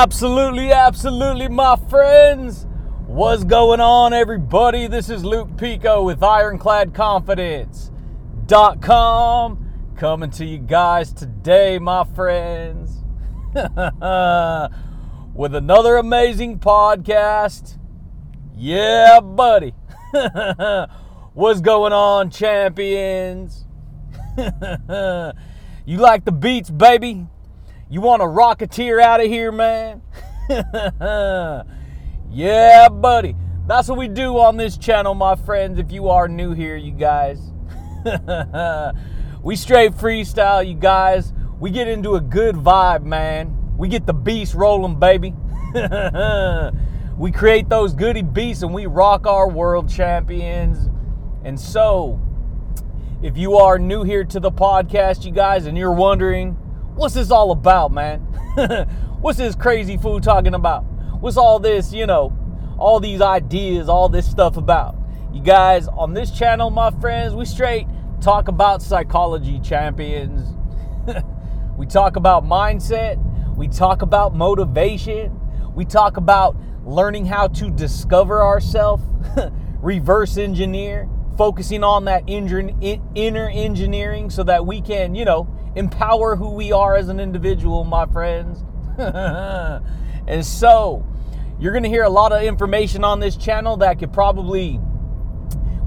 Absolutely, absolutely, my friends. What's going on, everybody? This is Luke Pico with IroncladConfidence.com coming to you guys today, my friends, with another amazing podcast. Yeah, buddy. What's going on, champions? you like the beats, baby? You want a rocketeer out of here, man? yeah, buddy. That's what we do on this channel, my friends. If you are new here, you guys. we straight freestyle, you guys. We get into a good vibe, man. We get the beast rolling, baby. we create those goody beasts and we rock our world champions. And so, if you are new here to the podcast, you guys, and you're wondering, what's this all about, man? what's this crazy fool talking about? What's all this, you know, all these ideas, all this stuff about? You guys, on this channel, my friends, we straight talk about psychology champions. we talk about mindset. We talk about motivation. We talk about learning how to discover ourselves, reverse engineer, focusing on that inner engineering so that we can, you know, empower who we are as an individual, my friends. and so, you're going to hear a lot of information on this channel that could probably,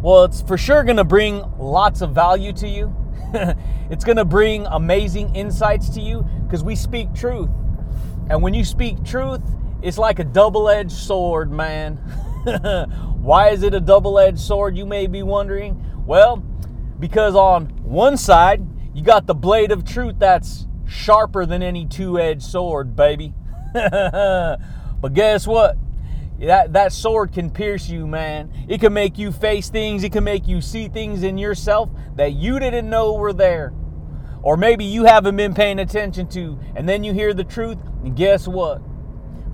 well, it's for sure going to bring lots of value to you. it's going to bring amazing insights to you because we speak truth. And when you speak truth, it's like a double edged sword, man. Why is it a double edged sword, you may be wondering? Well, because on one side, you got the blade of truth that's sharper than any two edged sword, baby. but guess what? That, that sword can pierce you, man. It can make you face things, it can make you see things in yourself that you didn't know were there. Or maybe you haven't been paying attention to, and then you hear the truth, and guess what?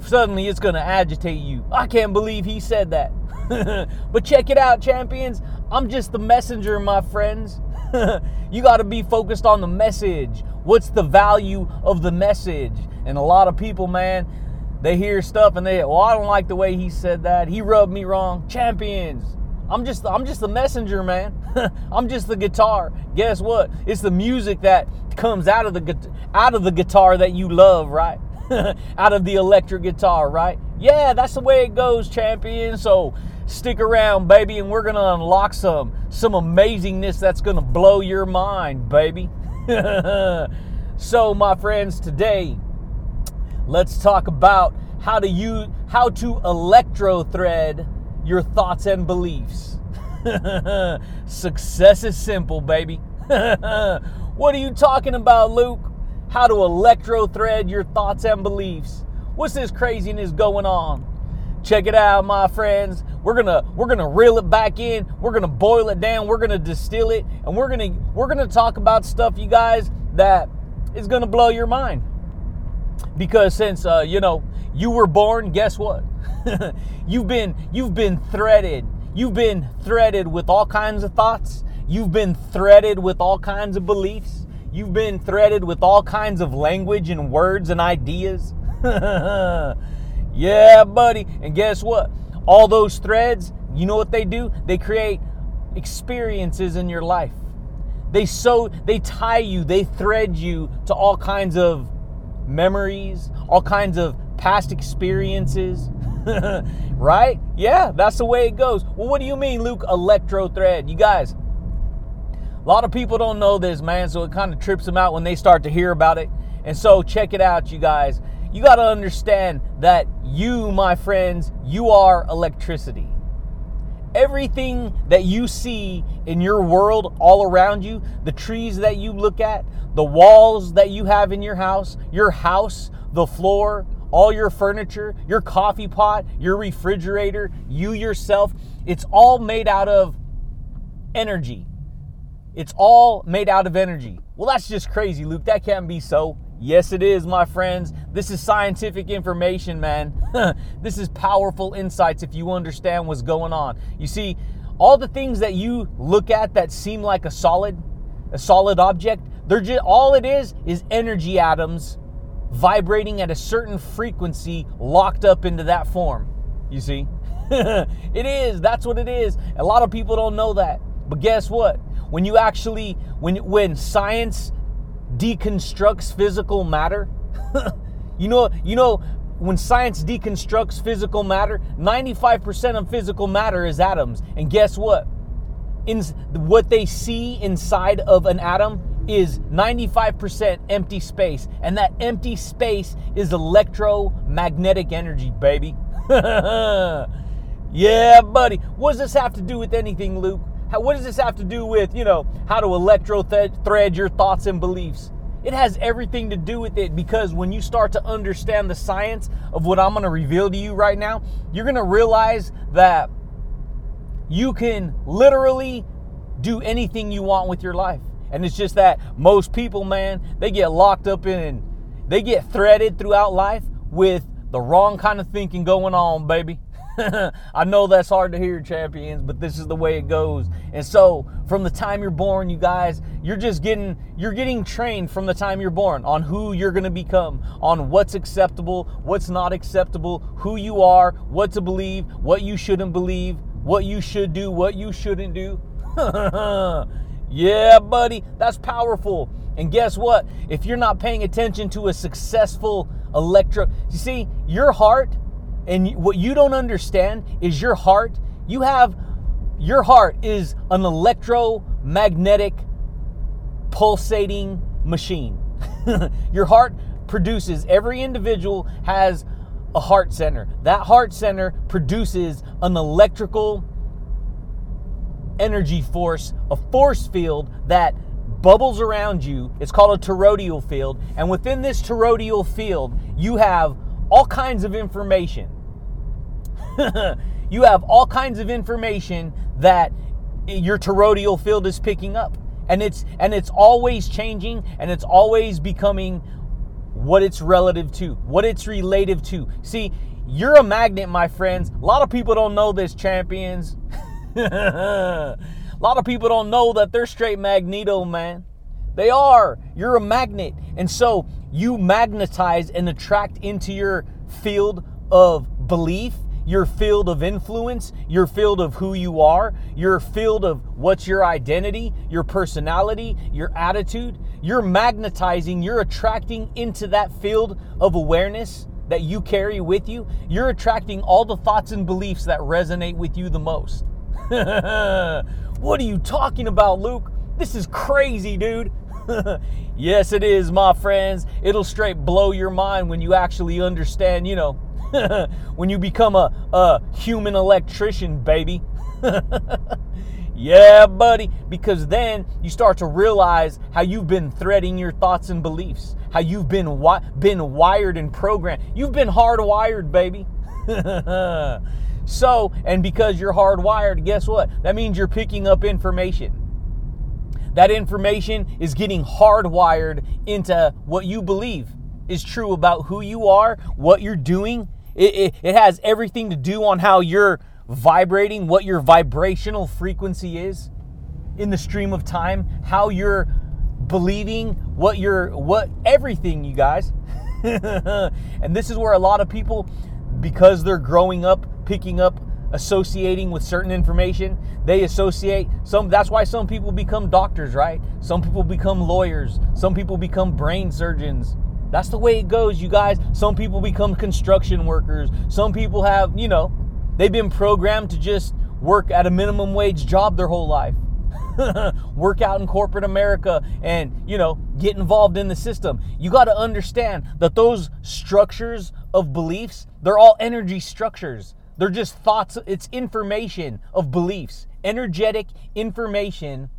Suddenly it's gonna agitate you. I can't believe he said that. but check it out, champions. I'm just the messenger, my friends. you got to be focused on the message. What's the value of the message? And a lot of people, man, they hear stuff and they, well, I don't like the way he said that. He rubbed me wrong. Champions. I'm just I'm just the messenger, man. I'm just the guitar. Guess what? It's the music that comes out of the out of the guitar that you love, right? out of the electric guitar, right? Yeah, that's the way it goes, champion. So Stick around, baby, and we're going to unlock some some amazingness that's going to blow your mind, baby. so, my friends, today let's talk about how to use how to electro thread your thoughts and beliefs. Success is simple, baby. what are you talking about, Luke? How to electro thread your thoughts and beliefs. What's this craziness going on? Check it out, my friends. We're gonna we're gonna reel it back in. We're gonna boil it down. We're gonna distill it, and we're gonna we're gonna talk about stuff, you guys, that is gonna blow your mind. Because since uh, you know you were born, guess what? you've been you've been threaded. You've been threaded with all kinds of thoughts. You've been threaded with all kinds of beliefs. You've been threaded with all kinds of language and words and ideas. Yeah, buddy. And guess what? All those threads, you know what they do? They create experiences in your life. They so they tie you, they thread you to all kinds of memories, all kinds of past experiences. right? Yeah, that's the way it goes. Well, what do you mean, Luke? Electro thread. You guys, a lot of people don't know this, man, so it kind of trips them out when they start to hear about it. And so check it out, you guys you got to understand that you, my friends, you are electricity. Everything that you see in your world all around you, the trees that you look at, the walls that you have in your house, your house, the floor, all your furniture, your coffee pot, your refrigerator, you yourself, it's all made out of energy. It's all made out of energy. Well, that's just crazy, Luke. That can't be so. Yes, it is, my friends. This is scientific information, man. this is powerful insights if you understand what's going on. You see, all the things that you look at that seem like a solid, a solid object, they're just all it is is energy atoms vibrating at a certain frequency locked up into that form. You see? it is. That's what it is. A lot of people don't know that. But guess what? When you actually when when science deconstructs physical matter, you know, you know when science deconstructs physical matter, 95% of physical matter is atoms. And guess what? In what they see inside of an atom is 95% empty space. And that empty space is electromagnetic energy, baby. yeah, buddy. What does this have to do with anything, Luke? How, what does this have to do with, you know, how to electro thread your thoughts and beliefs? It has everything to do with it because when you start to understand the science of what I'm going to reveal to you right now, you're going to realize that you can literally do anything you want with your life. And it's just that most people, man, they get locked up in, they get threaded throughout life with the wrong kind of thinking going on, baby. I know that's hard to hear, champions, but this is the way it goes. And so, from the time you're born, you guys, you're just getting you're getting trained from the time you're born on who you're going to become, on what's acceptable, what's not acceptable, who you are, what to believe, what you shouldn't believe, what you should do, what you shouldn't do. yeah, buddy, that's powerful. And guess what? If you're not paying attention to a successful electro, you see, your heart and what you don't understand is your heart, you have your heart is an electromagnetic pulsating machine. your heart produces, every individual has a heart center. That heart center produces an electrical energy force, a force field that bubbles around you. It's called a toroidal field. And within this toroidal field, you have all kinds of information. you have all kinds of information that your toroidal field is picking up. And it's and it's always changing and it's always becoming what it's relative to, what it's relative to. See, you're a magnet, my friends. A lot of people don't know this, champions. a lot of people don't know that they're straight magneto, man. They are. You're a magnet. And so you magnetize and attract into your field of belief your field of influence, your field of who you are, your field of what's your identity, your personality, your attitude. You're magnetizing, you're attracting into that field of awareness that you carry with you. You're attracting all the thoughts and beliefs that resonate with you the most. what are you talking about, Luke? This is crazy, dude. yes, it is, my friends. It'll straight blow your mind when you actually understand, you know, when you become a, a human electrician, baby. yeah, buddy, because then you start to realize how you've been threading your thoughts and beliefs, how you've been wi- been wired and programmed. You've been hardwired, baby. so, and because you're hardwired, guess what? That means you're picking up information. That information is getting hardwired into what you believe is true about who you are, what you're doing, it, it, it has everything to do on how you're vibrating, what your vibrational frequency is in the stream of time, how you're believing, what you're, what everything, you guys. and this is where a lot of people, because they're growing up, picking up, associating with certain information, they associate some. That's why some people become doctors, right? Some people become lawyers. Some people become brain surgeons that's the way it goes, you guys. Some people become construction workers. Some people have, you know, they've been programmed to just work at a minimum wage job their whole life. work out in corporate America and, you know, get involved in the system. You got to understand that those structures of beliefs, they're all energy structures. They're just thoughts, it's information of beliefs, energetic information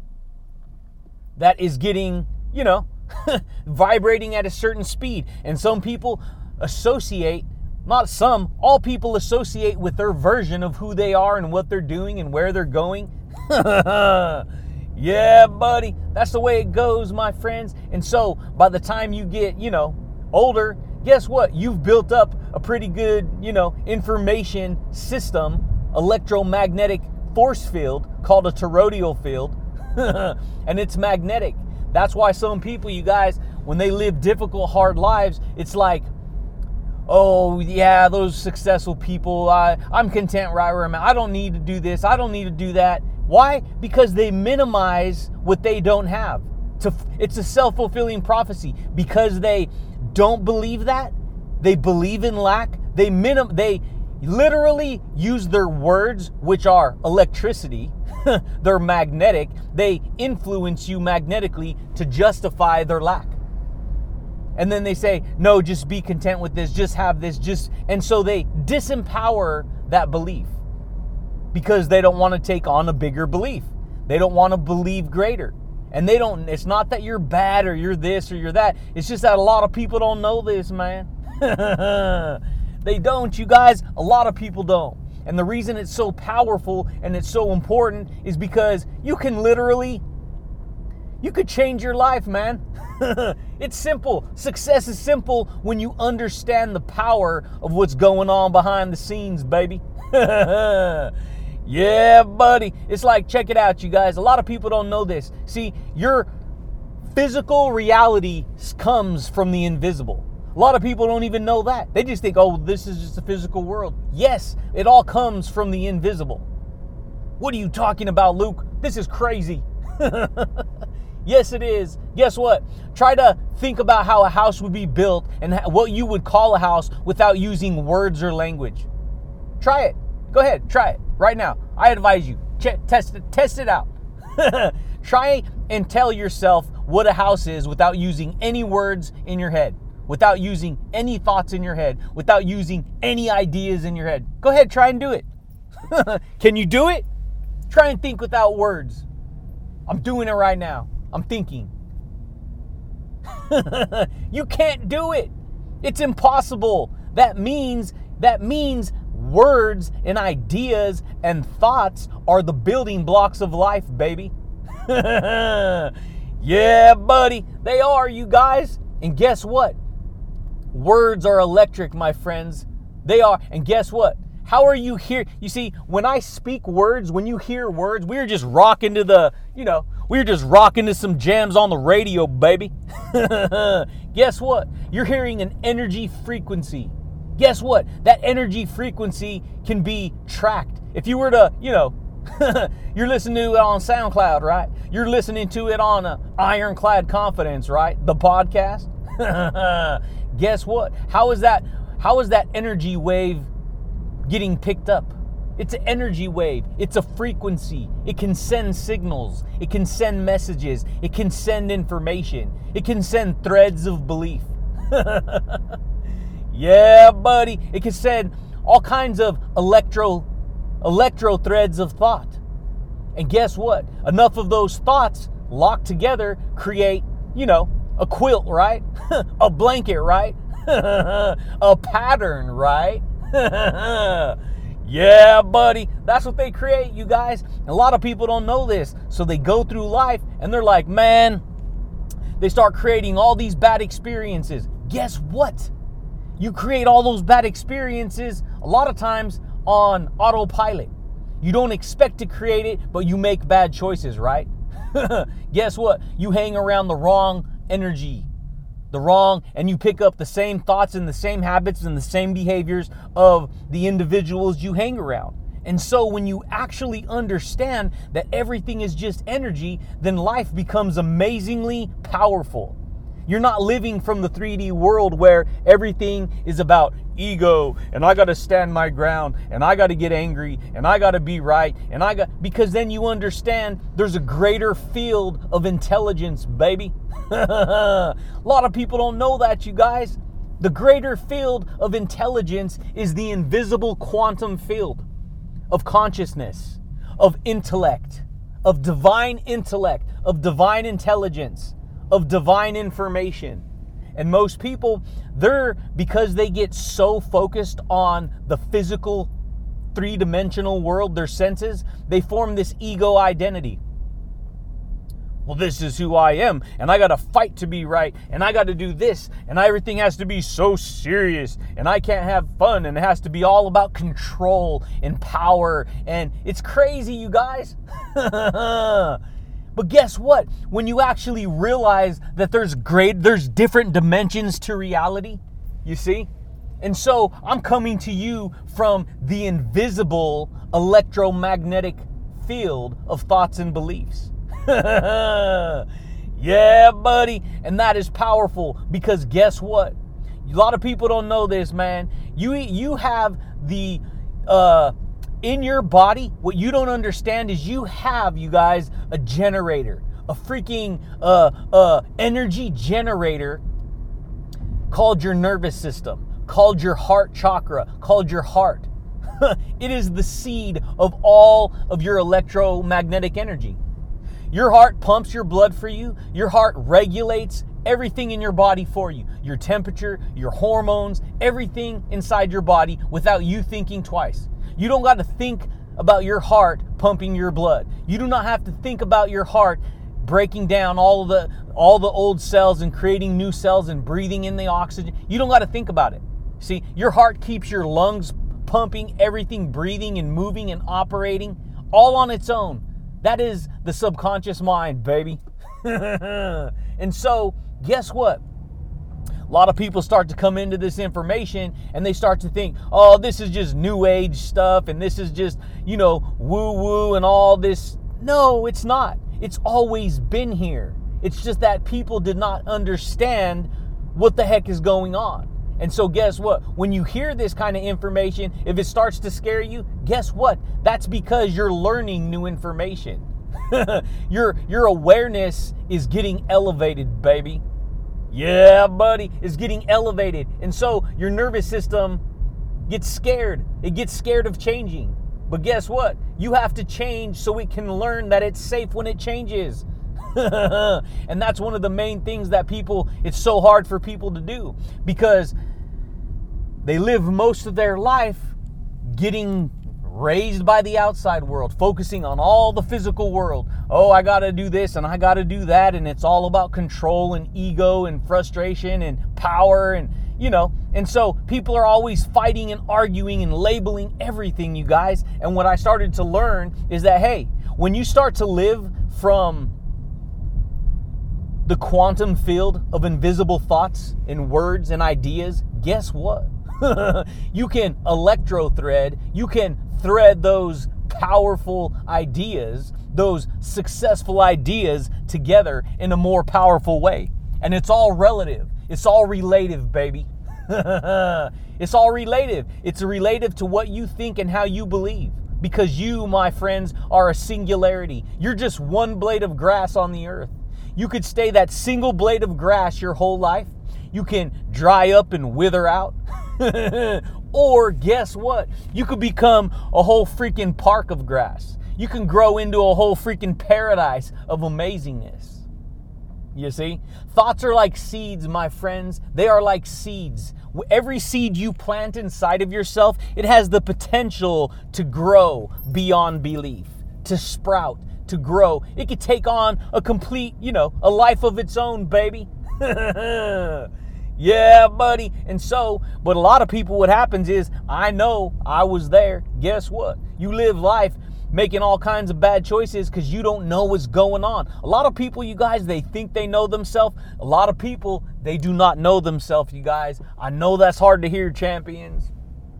that is getting, you know, vibrating at a certain speed. And some people associate, not some, all people associate with their version of who they are and what they're doing and where they're going. yeah, buddy, that's the way it goes, my friends. And so by the time you get, you know, older, guess what? You've built up a pretty good, you know, information system, electromagnetic force field called a toroidal field, and it's magnetic. That's why some people, you guys, when they live difficult, hard lives, it's like, oh yeah, those successful people, I, I'm content right where I'm at. I don't need to do this. I don't need to do that. Why? Because they minimize what they don't have. To, it's a self-fulfilling prophecy. Because they don't believe that, they believe in lack. They minim they literally use their words, which are electricity, they're magnetic, they influence you magnetically to justify their lack. And then they say, no, just be content with this, just have this, just. And so they disempower that belief because they don't want to take on a bigger belief. They don't want to believe greater. And they don't, it's not that you're bad or you're this or you're that. It's just that a lot of people don't know this, man. they don't, you guys. A lot of people don't. And the reason it's so powerful and it's so important is because you can literally you could change your life, man. it's simple. Success is simple when you understand the power of what's going on behind the scenes, baby. yeah, buddy. It's like, check it out, you guys. A lot of people don't know this. See, your physical reality comes from the invisible. A lot of people don't even know that. They just think, oh, this is just a physical world. Yes, it all comes from the invisible. What are you talking about, Luke? This is crazy. yes, it is. Guess what? Try to think about how a house would be built and what you would call a house without using words or language. Try it. Go ahead, try it right now. I advise you. Test it. Test it out. Try and tell yourself what a house is without using any words in your head without using any thoughts in your head, without using any ideas in your head. Go ahead, try and do it. Can you do it? Try and think without words. I'm doing it right now. I'm thinking. you can't do it. It's impossible. That means that means words and ideas and thoughts are the building blocks of life, baby. yeah, buddy. They are, you guys. And guess what? Words are electric, my friends. They are. And guess what? How are you here? You see, when I speak words, when you hear words, we're just rocking to the, you know, we're just rocking to some jams on the radio, baby. Guess what? You're hearing an energy frequency. Guess what? That energy frequency can be tracked. If you were to, you know, you're listening to it on SoundCloud, right? You're listening to it on uh, Ironclad Confidence, right? The podcast. guess what? How is that how is that energy wave getting picked up? It's an energy wave. It's a frequency. It can send signals. It can send messages. It can send information. It can send threads of belief. yeah, buddy. It can send all kinds of electro electro threads of thought. And guess what? Enough of those thoughts locked together create, you know, a quilt, right? a blanket, right? a pattern, right? yeah, buddy. That's what they create, you guys. A lot of people don't know this. So they go through life and they're like, man, they start creating all these bad experiences. Guess what? You create all those bad experiences a lot of times on autopilot. You don't expect to create it, but you make bad choices, right? Guess what? You hang around the wrong energy, the wrong, and you pick up the same thoughts and the same habits and the same behaviors of the individuals you hang around. And so, when you actually understand that everything is just energy, then life becomes amazingly powerful. You're not living from the 3D world where everything is about ego and I got to stand my ground and I got to get angry and I got to be right and I got because then you understand there's a greater field of intelligence, baby. a lot of people don't know that, you guys. The greater field of intelligence is the invisible quantum field of consciousness, of intellect, of divine intellect, of divine intelligence of divine information. And most people, they're because they get so focused on the physical three dimensional world, their senses, they form this ego identity. Well, this is who I am, and I gotta fight to be right, and I gotta do this, and everything has to be so serious, and I can't have fun, and it has to be all about control and power, and it's crazy, you guys. But guess what? When you actually realize that there's great there's different dimensions to reality, you see? And so I'm coming to you from the invisible electromagnetic field of thoughts and beliefs. yeah, buddy. And that is powerful because guess what? A lot of people don't know this, man. You you have the uh in your body, what you don't understand is you have, you guys, a generator, a freaking uh, uh, energy generator called your nervous system, called your heart chakra, called your heart. it is the seed of all of your electromagnetic energy. Your heart pumps your blood for you, your heart regulates everything in your body for you your temperature, your hormones, everything inside your body without you thinking twice. You don't got to think about your heart pumping your blood. You do not have to think about your heart breaking down all the all the old cells and creating new cells and breathing in the oxygen. You don't got to think about it. See, your heart keeps your lungs pumping, everything breathing and moving and operating all on its own. That is the subconscious mind, baby. and so, guess what? A lot of people start to come into this information and they start to think, oh, this is just new age stuff and this is just, you know, woo woo and all this. No, it's not. It's always been here. It's just that people did not understand what the heck is going on. And so, guess what? When you hear this kind of information, if it starts to scare you, guess what? That's because you're learning new information. your, your awareness is getting elevated, baby. Yeah, buddy, is getting elevated. And so your nervous system gets scared. It gets scared of changing. But guess what? You have to change so it can learn that it's safe when it changes. and that's one of the main things that people, it's so hard for people to do because they live most of their life getting raised by the outside world, focusing on all the physical world. Oh, I got to do this and I got to do that. And it's all about control and ego and frustration and power and, you know. And so people are always fighting and arguing and labeling everything, you guys. And what I started to learn is that, hey, when you start to live from the quantum field of invisible thoughts and words and ideas, guess what? you can electro thread, you can thread those powerful ideas, those successful ideas together in a more powerful way. And it's all relative. It's all relative, baby. it's all relative. It's relative to what you think and how you believe. Because you, my friends, are a singularity. You're just one blade of grass on the earth. You could stay that single blade of grass your whole life. You can dry up and wither out. Or guess what? You could become a whole freaking park of grass. You can grow into a whole freaking paradise of amazingness. You see? Thoughts are like seeds, my friends. They are like seeds. Every seed you plant inside of yourself, it has the potential to grow beyond belief, to sprout, to grow. It could take on a complete, you know, a life of its own, baby. Yeah, buddy. And so, but a lot of people, what happens is, I know I was there. Guess what? You live life making all kinds of bad choices because you don't know what's going on. A lot of people, you guys, they think they know themselves. A lot of people, they do not know themselves, you guys. I know that's hard to hear, champions.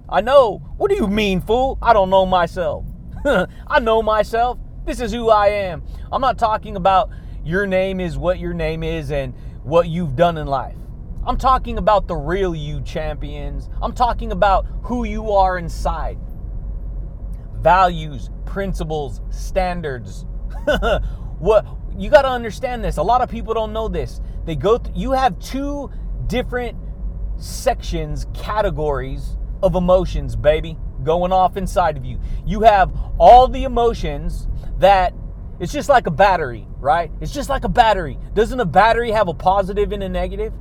I know. What do you mean, fool? I don't know myself. I know myself. This is who I am. I'm not talking about your name is what your name is and what you've done in life. I'm talking about the real you champions. I'm talking about who you are inside. Values, principles, standards. what you got to understand this. A lot of people don't know this. They go th- you have two different sections, categories of emotions, baby, going off inside of you. You have all the emotions that it's just like a battery, right? It's just like a battery. Doesn't a battery have a positive and a negative?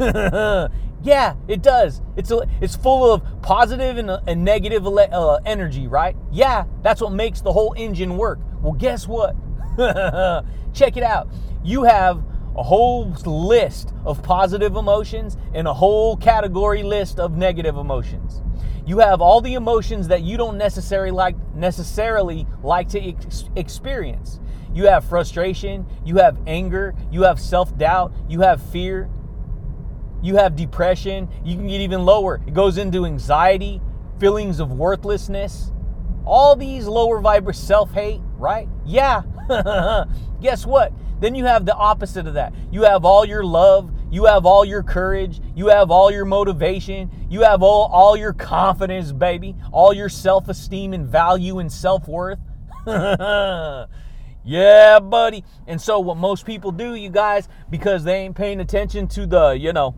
yeah, it does. It's a, it's full of positive and, and negative uh, energy, right? Yeah, that's what makes the whole engine work. Well, guess what? Check it out. You have a whole list of positive emotions and a whole category list of negative emotions. You have all the emotions that you don't necessarily like necessarily like to ex- experience. you have frustration, you have anger, you have self doubt, you have fear, you have depression. You can get even lower. It goes into anxiety, feelings of worthlessness, all these lower vibers, self hate, right? Yeah. Guess what? Then you have the opposite of that. You have all your love, you have all your courage, you have all your motivation, you have all, all your confidence, baby, all your self esteem and value and self worth. yeah, buddy. And so, what most people do, you guys, because they ain't paying attention to the, you know,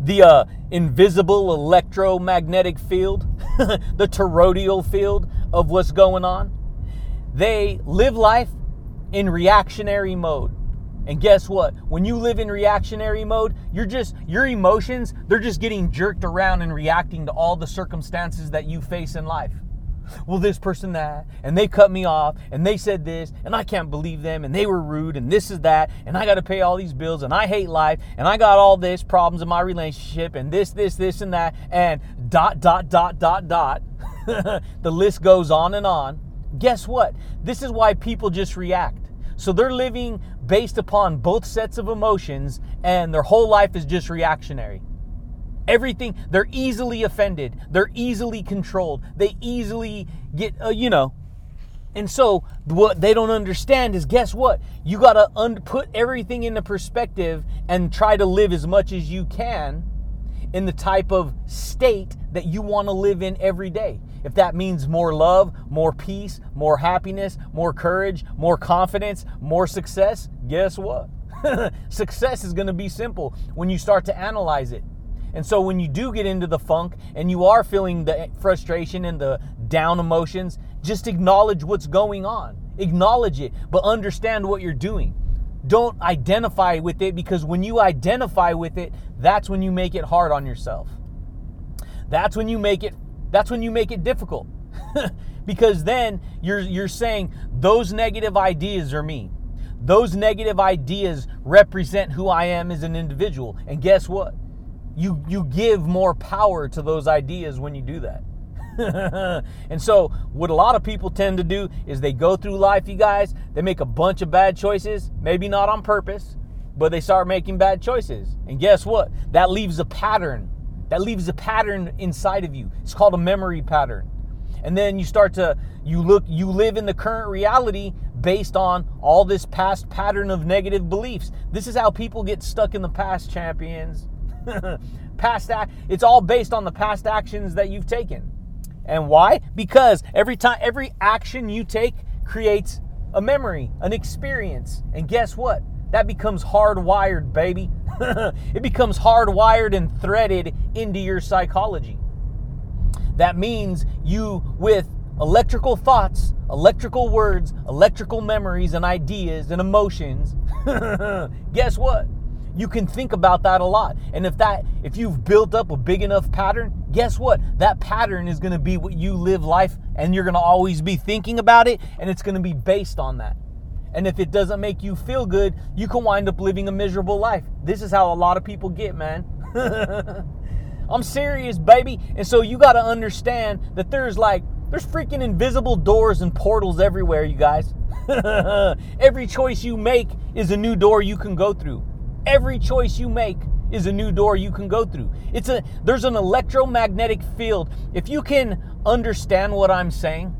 the uh, invisible electromagnetic field, the toroidal field of what's going on. They live life in reactionary mode. And guess what? When you live in reactionary mode, you're just, your emotions, they're just getting jerked around and reacting to all the circumstances that you face in life well, this person that, and they cut me off, and they said this, and I can't believe them, and they were rude, and this is that, and I got to pay all these bills, and I hate life, and I got all this problems in my relationship, and this, this, this, and that, and dot, dot, dot, dot, dot. the list goes on and on. Guess what? This is why people just react. So they're living based upon both sets of emotions, and their whole life is just reactionary. Everything, they're easily offended. They're easily controlled. They easily get, uh, you know. And so, what they don't understand is guess what? You got to un- put everything into perspective and try to live as much as you can in the type of state that you want to live in every day. If that means more love, more peace, more happiness, more courage, more confidence, more success, guess what? success is going to be simple when you start to analyze it. And so when you do get into the funk and you are feeling the frustration and the down emotions, just acknowledge what's going on. Acknowledge it, but understand what you're doing. Don't identify with it because when you identify with it, that's when you make it hard on yourself. That's when you make it that's when you make it difficult. because then you're you're saying those negative ideas are me. Those negative ideas represent who I am as an individual. And guess what? You you give more power to those ideas when you do that. and so what a lot of people tend to do is they go through life, you guys, they make a bunch of bad choices, maybe not on purpose, but they start making bad choices. And guess what? That leaves a pattern. That leaves a pattern inside of you. It's called a memory pattern. And then you start to you look you live in the current reality based on all this past pattern of negative beliefs. This is how people get stuck in the past, champions. past act, it's all based on the past actions that you've taken. And why? Because every time every action you take creates a memory, an experience. And guess what? That becomes hardwired, baby. it becomes hardwired and threaded into your psychology. That means you, with electrical thoughts, electrical words, electrical memories, and ideas and emotions, guess what? You can think about that a lot. And if that if you've built up a big enough pattern, guess what? That pattern is going to be what you live life and you're going to always be thinking about it and it's going to be based on that. And if it doesn't make you feel good, you can wind up living a miserable life. This is how a lot of people get, man. I'm serious, baby. And so you got to understand that there's like there's freaking invisible doors and portals everywhere, you guys. Every choice you make is a new door you can go through. Every choice you make is a new door you can go through. It's a there's an electromagnetic field. If you can understand what I'm saying,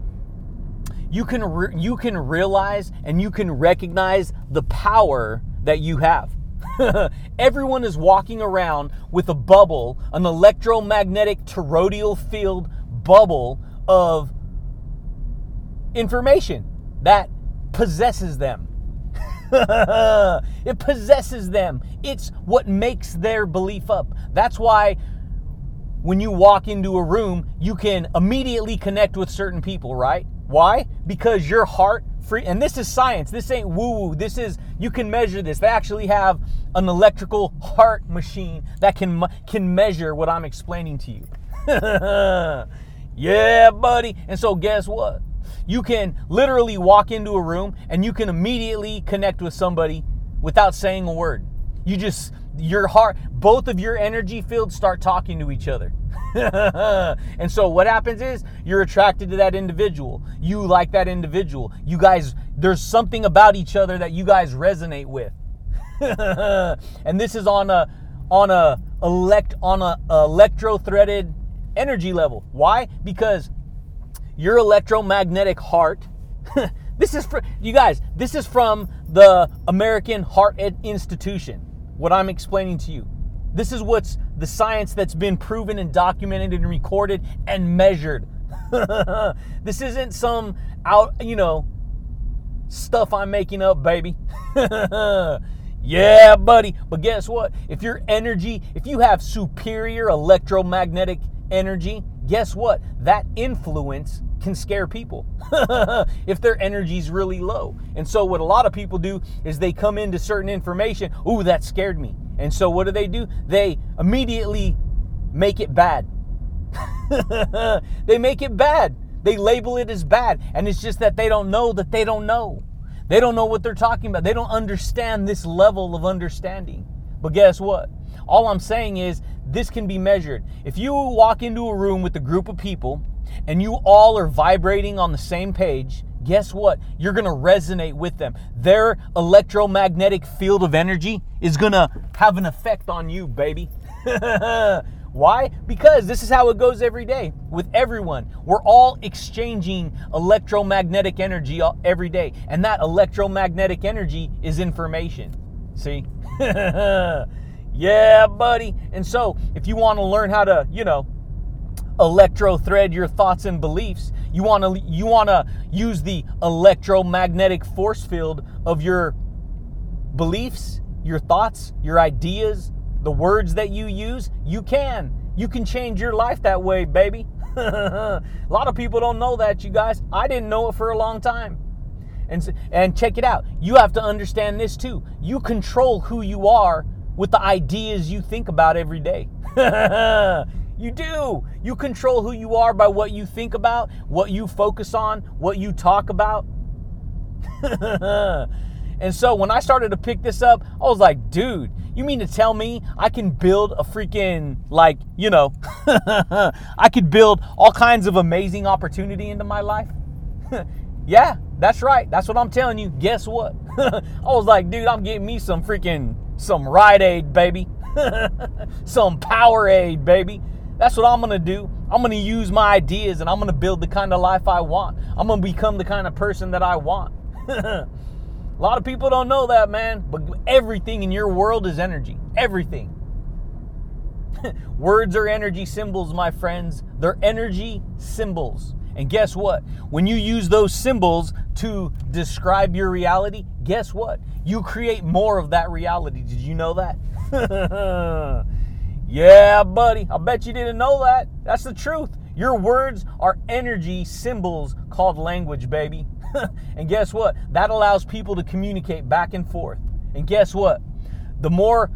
you can re- you can realize and you can recognize the power that you have. Everyone is walking around with a bubble, an electromagnetic toroidal field bubble of information that possesses them. it possesses them. It's what makes their belief up. That's why when you walk into a room, you can immediately connect with certain people, right? Why? Because your heart free and this is science. This ain't woo woo. This is you can measure this. They actually have an electrical heart machine that can can measure what I'm explaining to you. yeah, buddy. And so guess what? You can literally walk into a room and you can immediately connect with somebody without saying a word. You just, your heart, both of your energy fields start talking to each other. and so what happens is you're attracted to that individual. You like that individual. You guys there's something about each other that you guys resonate with. and this is on a on a elect on a electro threaded energy level. Why? Because your electromagnetic heart this is for you guys, this is from the American Heart Institution. What I'm explaining to you. This is what's the science that's been proven and documented and recorded and measured. this isn't some out, you know, stuff I'm making up, baby. yeah, buddy. But guess what? If your energy, if you have superior electromagnetic energy, guess what? That influence can scare people if their energy's really low. And so what a lot of people do is they come into certain information, ooh, that scared me. And so what do they do? They immediately make it bad. they make it bad. They label it as bad. And it's just that they don't know that they don't know. They don't know what they're talking about. They don't understand this level of understanding. But guess what? All I'm saying is this can be measured. If you walk into a room with a group of people and you all are vibrating on the same page, guess what? You're going to resonate with them. Their electromagnetic field of energy is going to have an effect on you, baby. Why? Because this is how it goes every day with everyone. We're all exchanging electromagnetic energy every day. And that electromagnetic energy is information. See? yeah, buddy. And so, if you want to learn how to, you know, electro thread your thoughts and beliefs. You want to you want to use the electromagnetic force field of your beliefs, your thoughts, your ideas, the words that you use. You can. You can change your life that way, baby. a lot of people don't know that, you guys. I didn't know it for a long time. And and check it out. You have to understand this too. You control who you are with the ideas you think about every day. You do. You control who you are by what you think about, what you focus on, what you talk about. and so when I started to pick this up, I was like, dude, you mean to tell me I can build a freaking, like, you know, I could build all kinds of amazing opportunity into my life? yeah, that's right. That's what I'm telling you. Guess what? I was like, dude, I'm getting me some freaking, some Rite Aid, baby. some Powerade, baby. That's what I'm gonna do. I'm gonna use my ideas and I'm gonna build the kind of life I want. I'm gonna become the kind of person that I want. A lot of people don't know that, man, but everything in your world is energy. Everything. Words are energy symbols, my friends. They're energy symbols. And guess what? When you use those symbols to describe your reality, guess what? You create more of that reality. Did you know that? Yeah, buddy. I bet you didn't know that. That's the truth. Your words are energy symbols called language, baby. and guess what? That allows people to communicate back and forth. And guess what? The more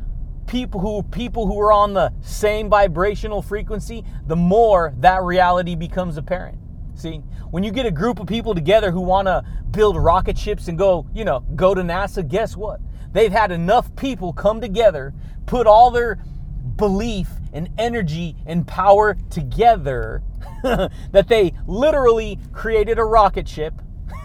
people who people who are on the same vibrational frequency, the more that reality becomes apparent. See, when you get a group of people together who want to build rocket ships and go, you know, go to NASA, guess what? They've had enough people come together, put all their belief and energy and power together that they literally created a rocket ship.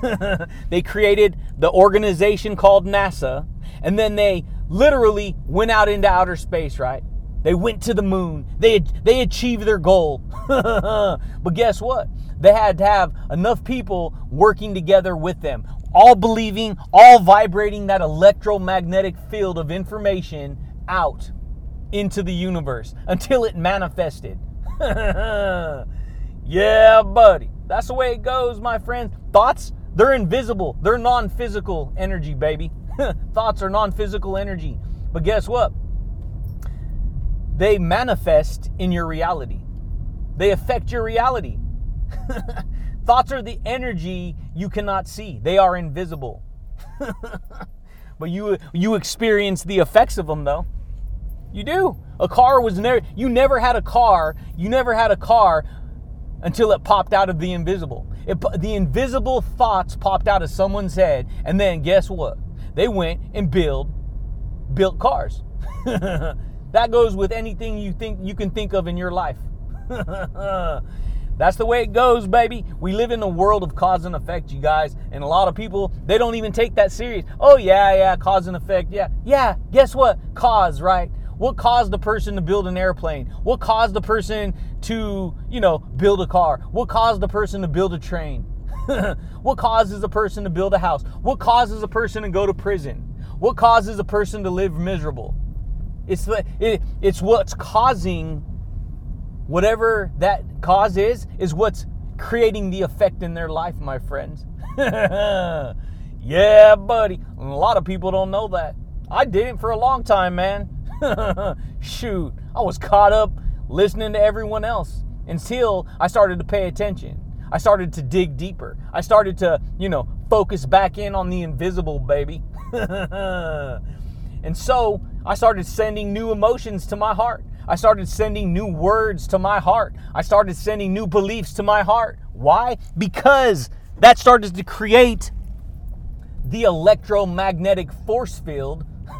they created the organization called NASA, and then they literally went out into outer space, right? They went to the moon. They they achieved their goal. but guess what? They had to have enough people working together with them, all believing, all vibrating that electromagnetic field of information out into the universe until it manifested. yeah, buddy. That's the way it goes, my friend. Thoughts, they're invisible. They're non physical energy, baby. Thoughts are non physical energy. But guess what? They manifest in your reality, they affect your reality. Thoughts are the energy you cannot see, they are invisible. but you, you experience the effects of them, though. You do. A car was never, you never had a car, you never had a car until it popped out of the invisible. It, the invisible thoughts popped out of someone's head, and then guess what? They went and build, built cars. that goes with anything you think you can think of in your life. That's the way it goes, baby. We live in a world of cause and effect, you guys. And a lot of people, they don't even take that serious. Oh, yeah, yeah, cause and effect. Yeah. Yeah, guess what? Cause, right? What caused the person to build an airplane? What caused the person to, you know, build a car? What caused the person to build a train? what causes a person to build a house? What causes a person to go to prison? What causes a person to live miserable? It's it, it's what's causing whatever that cause is is what's creating the effect in their life, my friends. yeah, buddy. A lot of people don't know that. I did it for a long time, man. Shoot, I was caught up listening to everyone else until I started to pay attention. I started to dig deeper. I started to, you know, focus back in on the invisible, baby. and so I started sending new emotions to my heart. I started sending new words to my heart. I started sending new beliefs to my heart. Why? Because that started to create the electromagnetic force field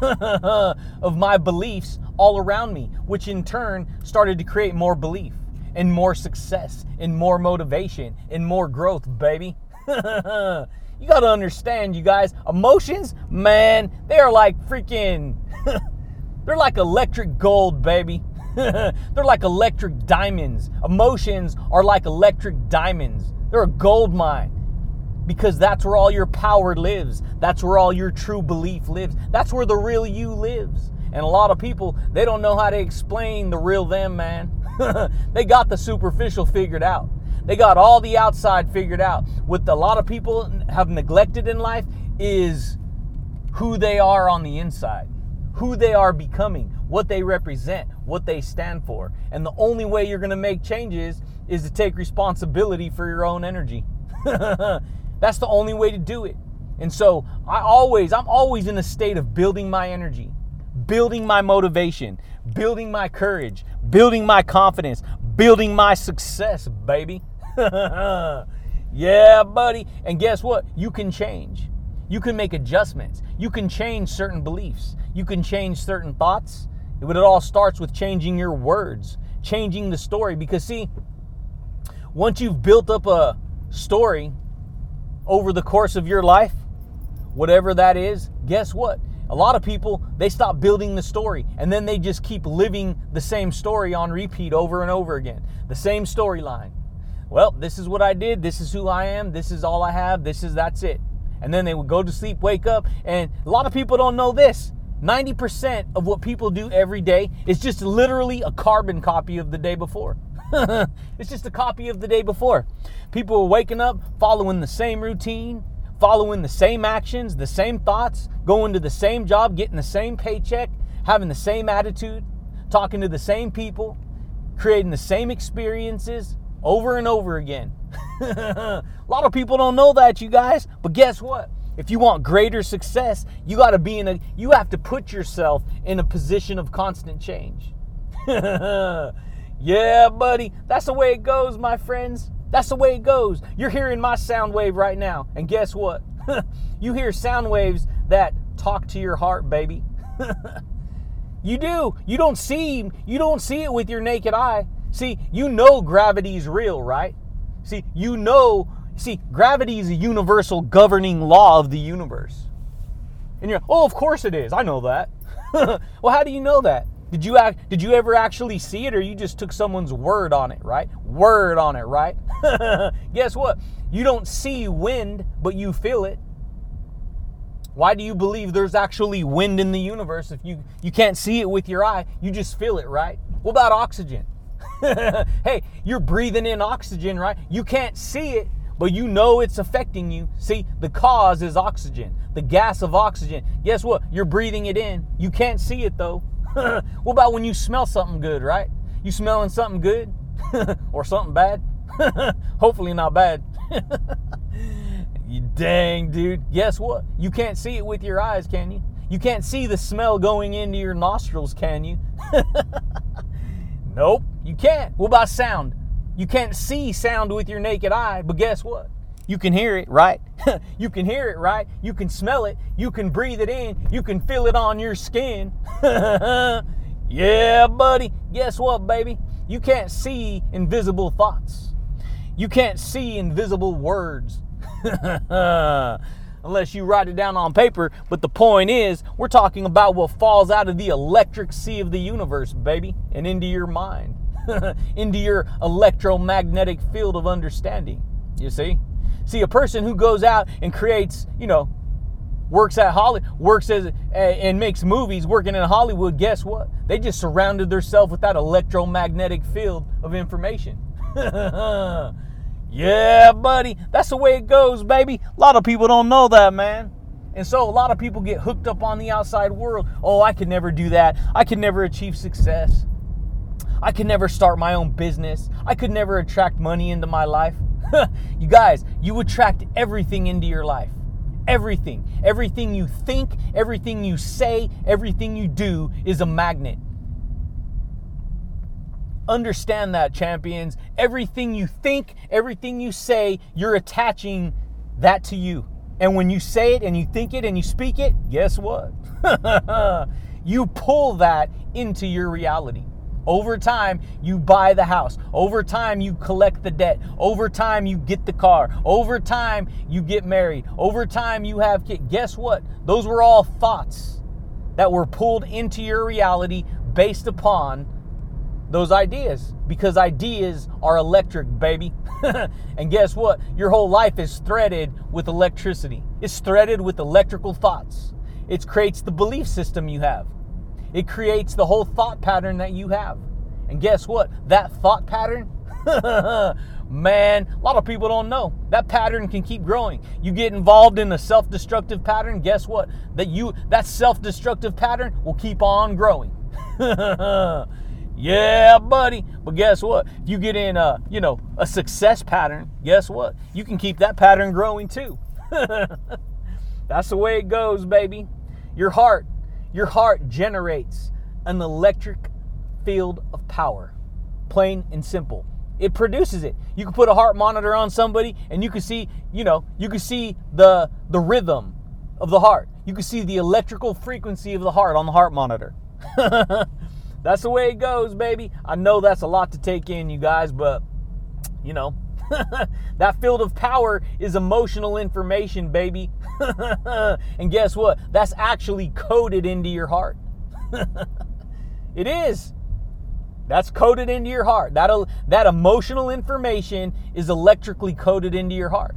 of my beliefs all around me, which in turn started to create more belief and more success and more motivation and more growth, baby. you got to understand, you guys, emotions, man, they are like freaking, they're like electric gold, baby. They're like electric diamonds. Emotions are like electric diamonds. They're a gold mine because that's where all your power lives. That's where all your true belief lives. That's where the real you lives. And a lot of people, they don't know how to explain the real them, man. they got the superficial figured out. They got all the outside figured out. What a lot of people have neglected in life is who they are on the inside, who they are becoming, what they represent, what they stand for. And the only way you're going to make changes is to take responsibility for your own energy. That's the only way to do it. And so I always, I'm always in a state of building my energy, building my motivation, building my courage, building my confidence, building my success, baby. yeah, buddy. And guess what? You can change. You can make adjustments. You can change certain beliefs. You can change certain thoughts. But it all starts with changing your words, changing the story. Because, see, once you've built up a story over the course of your life, whatever that is, guess what? A lot of people, they stop building the story and then they just keep living the same story on repeat over and over again. The same storyline. Well, this is what I did. This is who I am. This is all I have. This is that's it. And then they would go to sleep, wake up, and a lot of people don't know this. 90% of what people do every day is just literally a carbon copy of the day before. it's just a copy of the day before. People are waking up, following the same routine, following the same actions, the same thoughts, going to the same job, getting the same paycheck, having the same attitude, talking to the same people, creating the same experiences over and over again. a lot of people don't know that, you guys, but guess what? If you want greater success, you got to be in a you have to put yourself in a position of constant change. yeah, buddy, that's the way it goes, my friends. That's the way it goes. You're hearing my sound wave right now, and guess what? you hear sound waves that talk to your heart, baby. you do. You don't see you don't see it with your naked eye. See, you know gravity's real, right? See, you know See, gravity is a universal governing law of the universe. And you're, oh, of course it is. I know that. well, how do you know that? Did you act, did you ever actually see it or you just took someone's word on it, right? Word on it, right? Guess what? You don't see wind, but you feel it. Why do you believe there's actually wind in the universe if you you can't see it with your eye, you just feel it, right? What about oxygen? hey, you're breathing in oxygen, right? You can't see it, but you know it's affecting you. See, the cause is oxygen, the gas of oxygen. Guess what? You're breathing it in. You can't see it though. what about when you smell something good, right? You smelling something good or something bad? Hopefully not bad. you dang, dude. Guess what? You can't see it with your eyes, can you? You can't see the smell going into your nostrils, can you? nope, you can't. What about sound? You can't see sound with your naked eye, but guess what? You can hear it, right? you can hear it, right? You can smell it. You can breathe it in. You can feel it on your skin. yeah, buddy. Guess what, baby? You can't see invisible thoughts. You can't see invisible words. Unless you write it down on paper. But the point is, we're talking about what falls out of the electric sea of the universe, baby, and into your mind, into your electromagnetic field of understanding. You see? See, a person who goes out and creates, you know, works at Hollywood, works as and makes movies, working in Hollywood. Guess what? They just surrounded themselves with that electromagnetic field of information. yeah, buddy, that's the way it goes, baby. A lot of people don't know that, man. And so a lot of people get hooked up on the outside world. Oh, I could never do that. I could never achieve success. I could never start my own business. I could never attract money into my life. you guys, you attract everything into your life. Everything. Everything you think, everything you say, everything you do is a magnet. Understand that, champions. Everything you think, everything you say, you're attaching that to you. And when you say it and you think it and you speak it, guess what? you pull that into your reality. Over time, you buy the house. Over time, you collect the debt. Over time, you get the car. Over time, you get married. Over time, you have kids. Guess what? Those were all thoughts that were pulled into your reality based upon those ideas because ideas are electric, baby. and guess what? Your whole life is threaded with electricity, it's threaded with electrical thoughts. It creates the belief system you have. It creates the whole thought pattern that you have. And guess what? That thought pattern, man, a lot of people don't know. That pattern can keep growing. You get involved in a self-destructive pattern, guess what? That you that self-destructive pattern will keep on growing. yeah, buddy. But guess what? If you get in a, you know, a success pattern, guess what? You can keep that pattern growing too. That's the way it goes, baby. Your heart your heart generates an electric field of power, plain and simple. It produces it. You can put a heart monitor on somebody and you can see, you know, you can see the the rhythm of the heart. You can see the electrical frequency of the heart on the heart monitor. that's the way it goes, baby. I know that's a lot to take in, you guys, but you know, that field of power is emotional information, baby. and guess what? That's actually coded into your heart. it is. That's coded into your heart. That, that emotional information is electrically coded into your heart.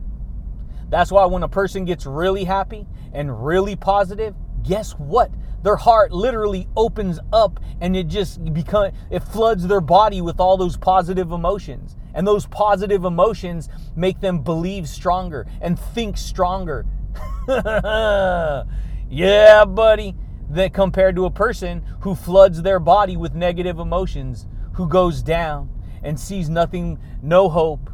That's why when a person gets really happy and really positive, guess what? Their heart literally opens up and it just become it floods their body with all those positive emotions. And those positive emotions make them believe stronger and think stronger. yeah, buddy. That compared to a person who floods their body with negative emotions, who goes down and sees nothing, no hope.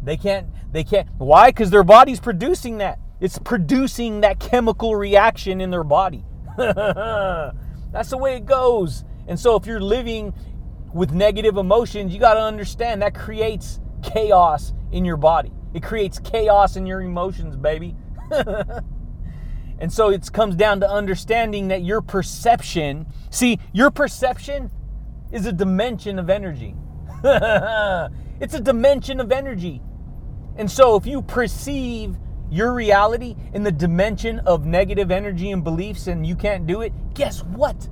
They can't, they can't. Why? Because their body's producing that. It's producing that chemical reaction in their body. That's the way it goes. And so if you're living with negative emotions, you got to understand that creates chaos in your body. It creates chaos in your emotions, baby. and so it comes down to understanding that your perception, see, your perception is a dimension of energy. it's a dimension of energy. And so if you perceive your reality in the dimension of negative energy and beliefs and you can't do it, guess what?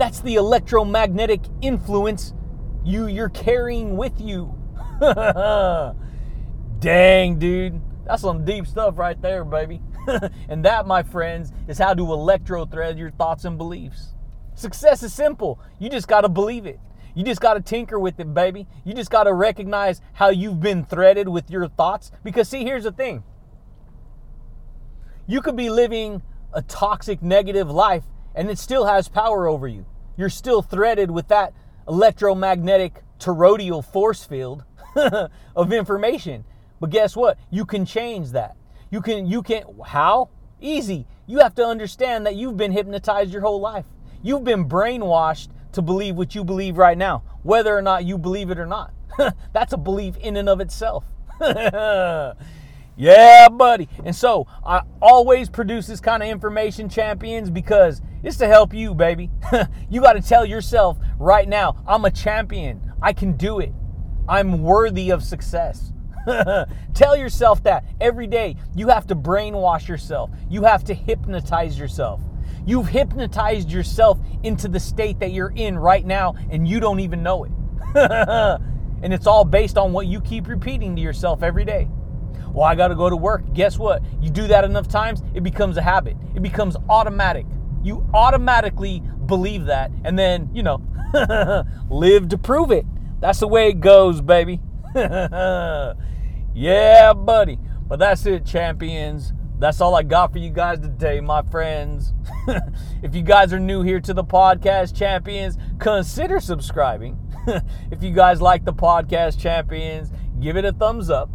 That's the electromagnetic influence you you're carrying with you. Dang, dude. That's some deep stuff right there, baby. and that, my friends, is how to electrothread your thoughts and beliefs. Success is simple. You just got to believe it. You just got to tinker with it, baby. You just got to recognize how you've been threaded with your thoughts. Because, see, here's the thing you could be living a toxic, negative life and it still has power over you you're still threaded with that electromagnetic toroidal force field of information. But guess what? You can change that. You can you can how? Easy. You have to understand that you've been hypnotized your whole life. You've been brainwashed to believe what you believe right now, whether or not you believe it or not. That's a belief in and of itself. yeah, buddy. And so I always produce this kind of information, champions, because it's to help you, baby. you got to tell yourself right now, I'm a champion. I can do it. I'm worthy of success. Tell yourself that every day. You have to brainwash yourself. You have to hypnotize yourself. You've hypnotized yourself into the state that you're in right now, and you don't even know it. and it's all based on what you keep repeating to yourself every day. Well, I got to go to work. Guess what? You do that enough times, it becomes a habit, it becomes automatic. You automatically believe that, and then, you know, live to prove it. That's the way it goes, baby. yeah, buddy. But that's it, champions. That's all I got for you guys today, my friends. if you guys are new here to the podcast, champions, consider subscribing. if you guys like the podcast, champions, give it a thumbs up.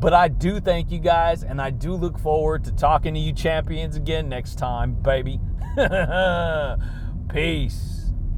But I do thank you guys, and I do look forward to talking to you champions again next time, baby. Peace.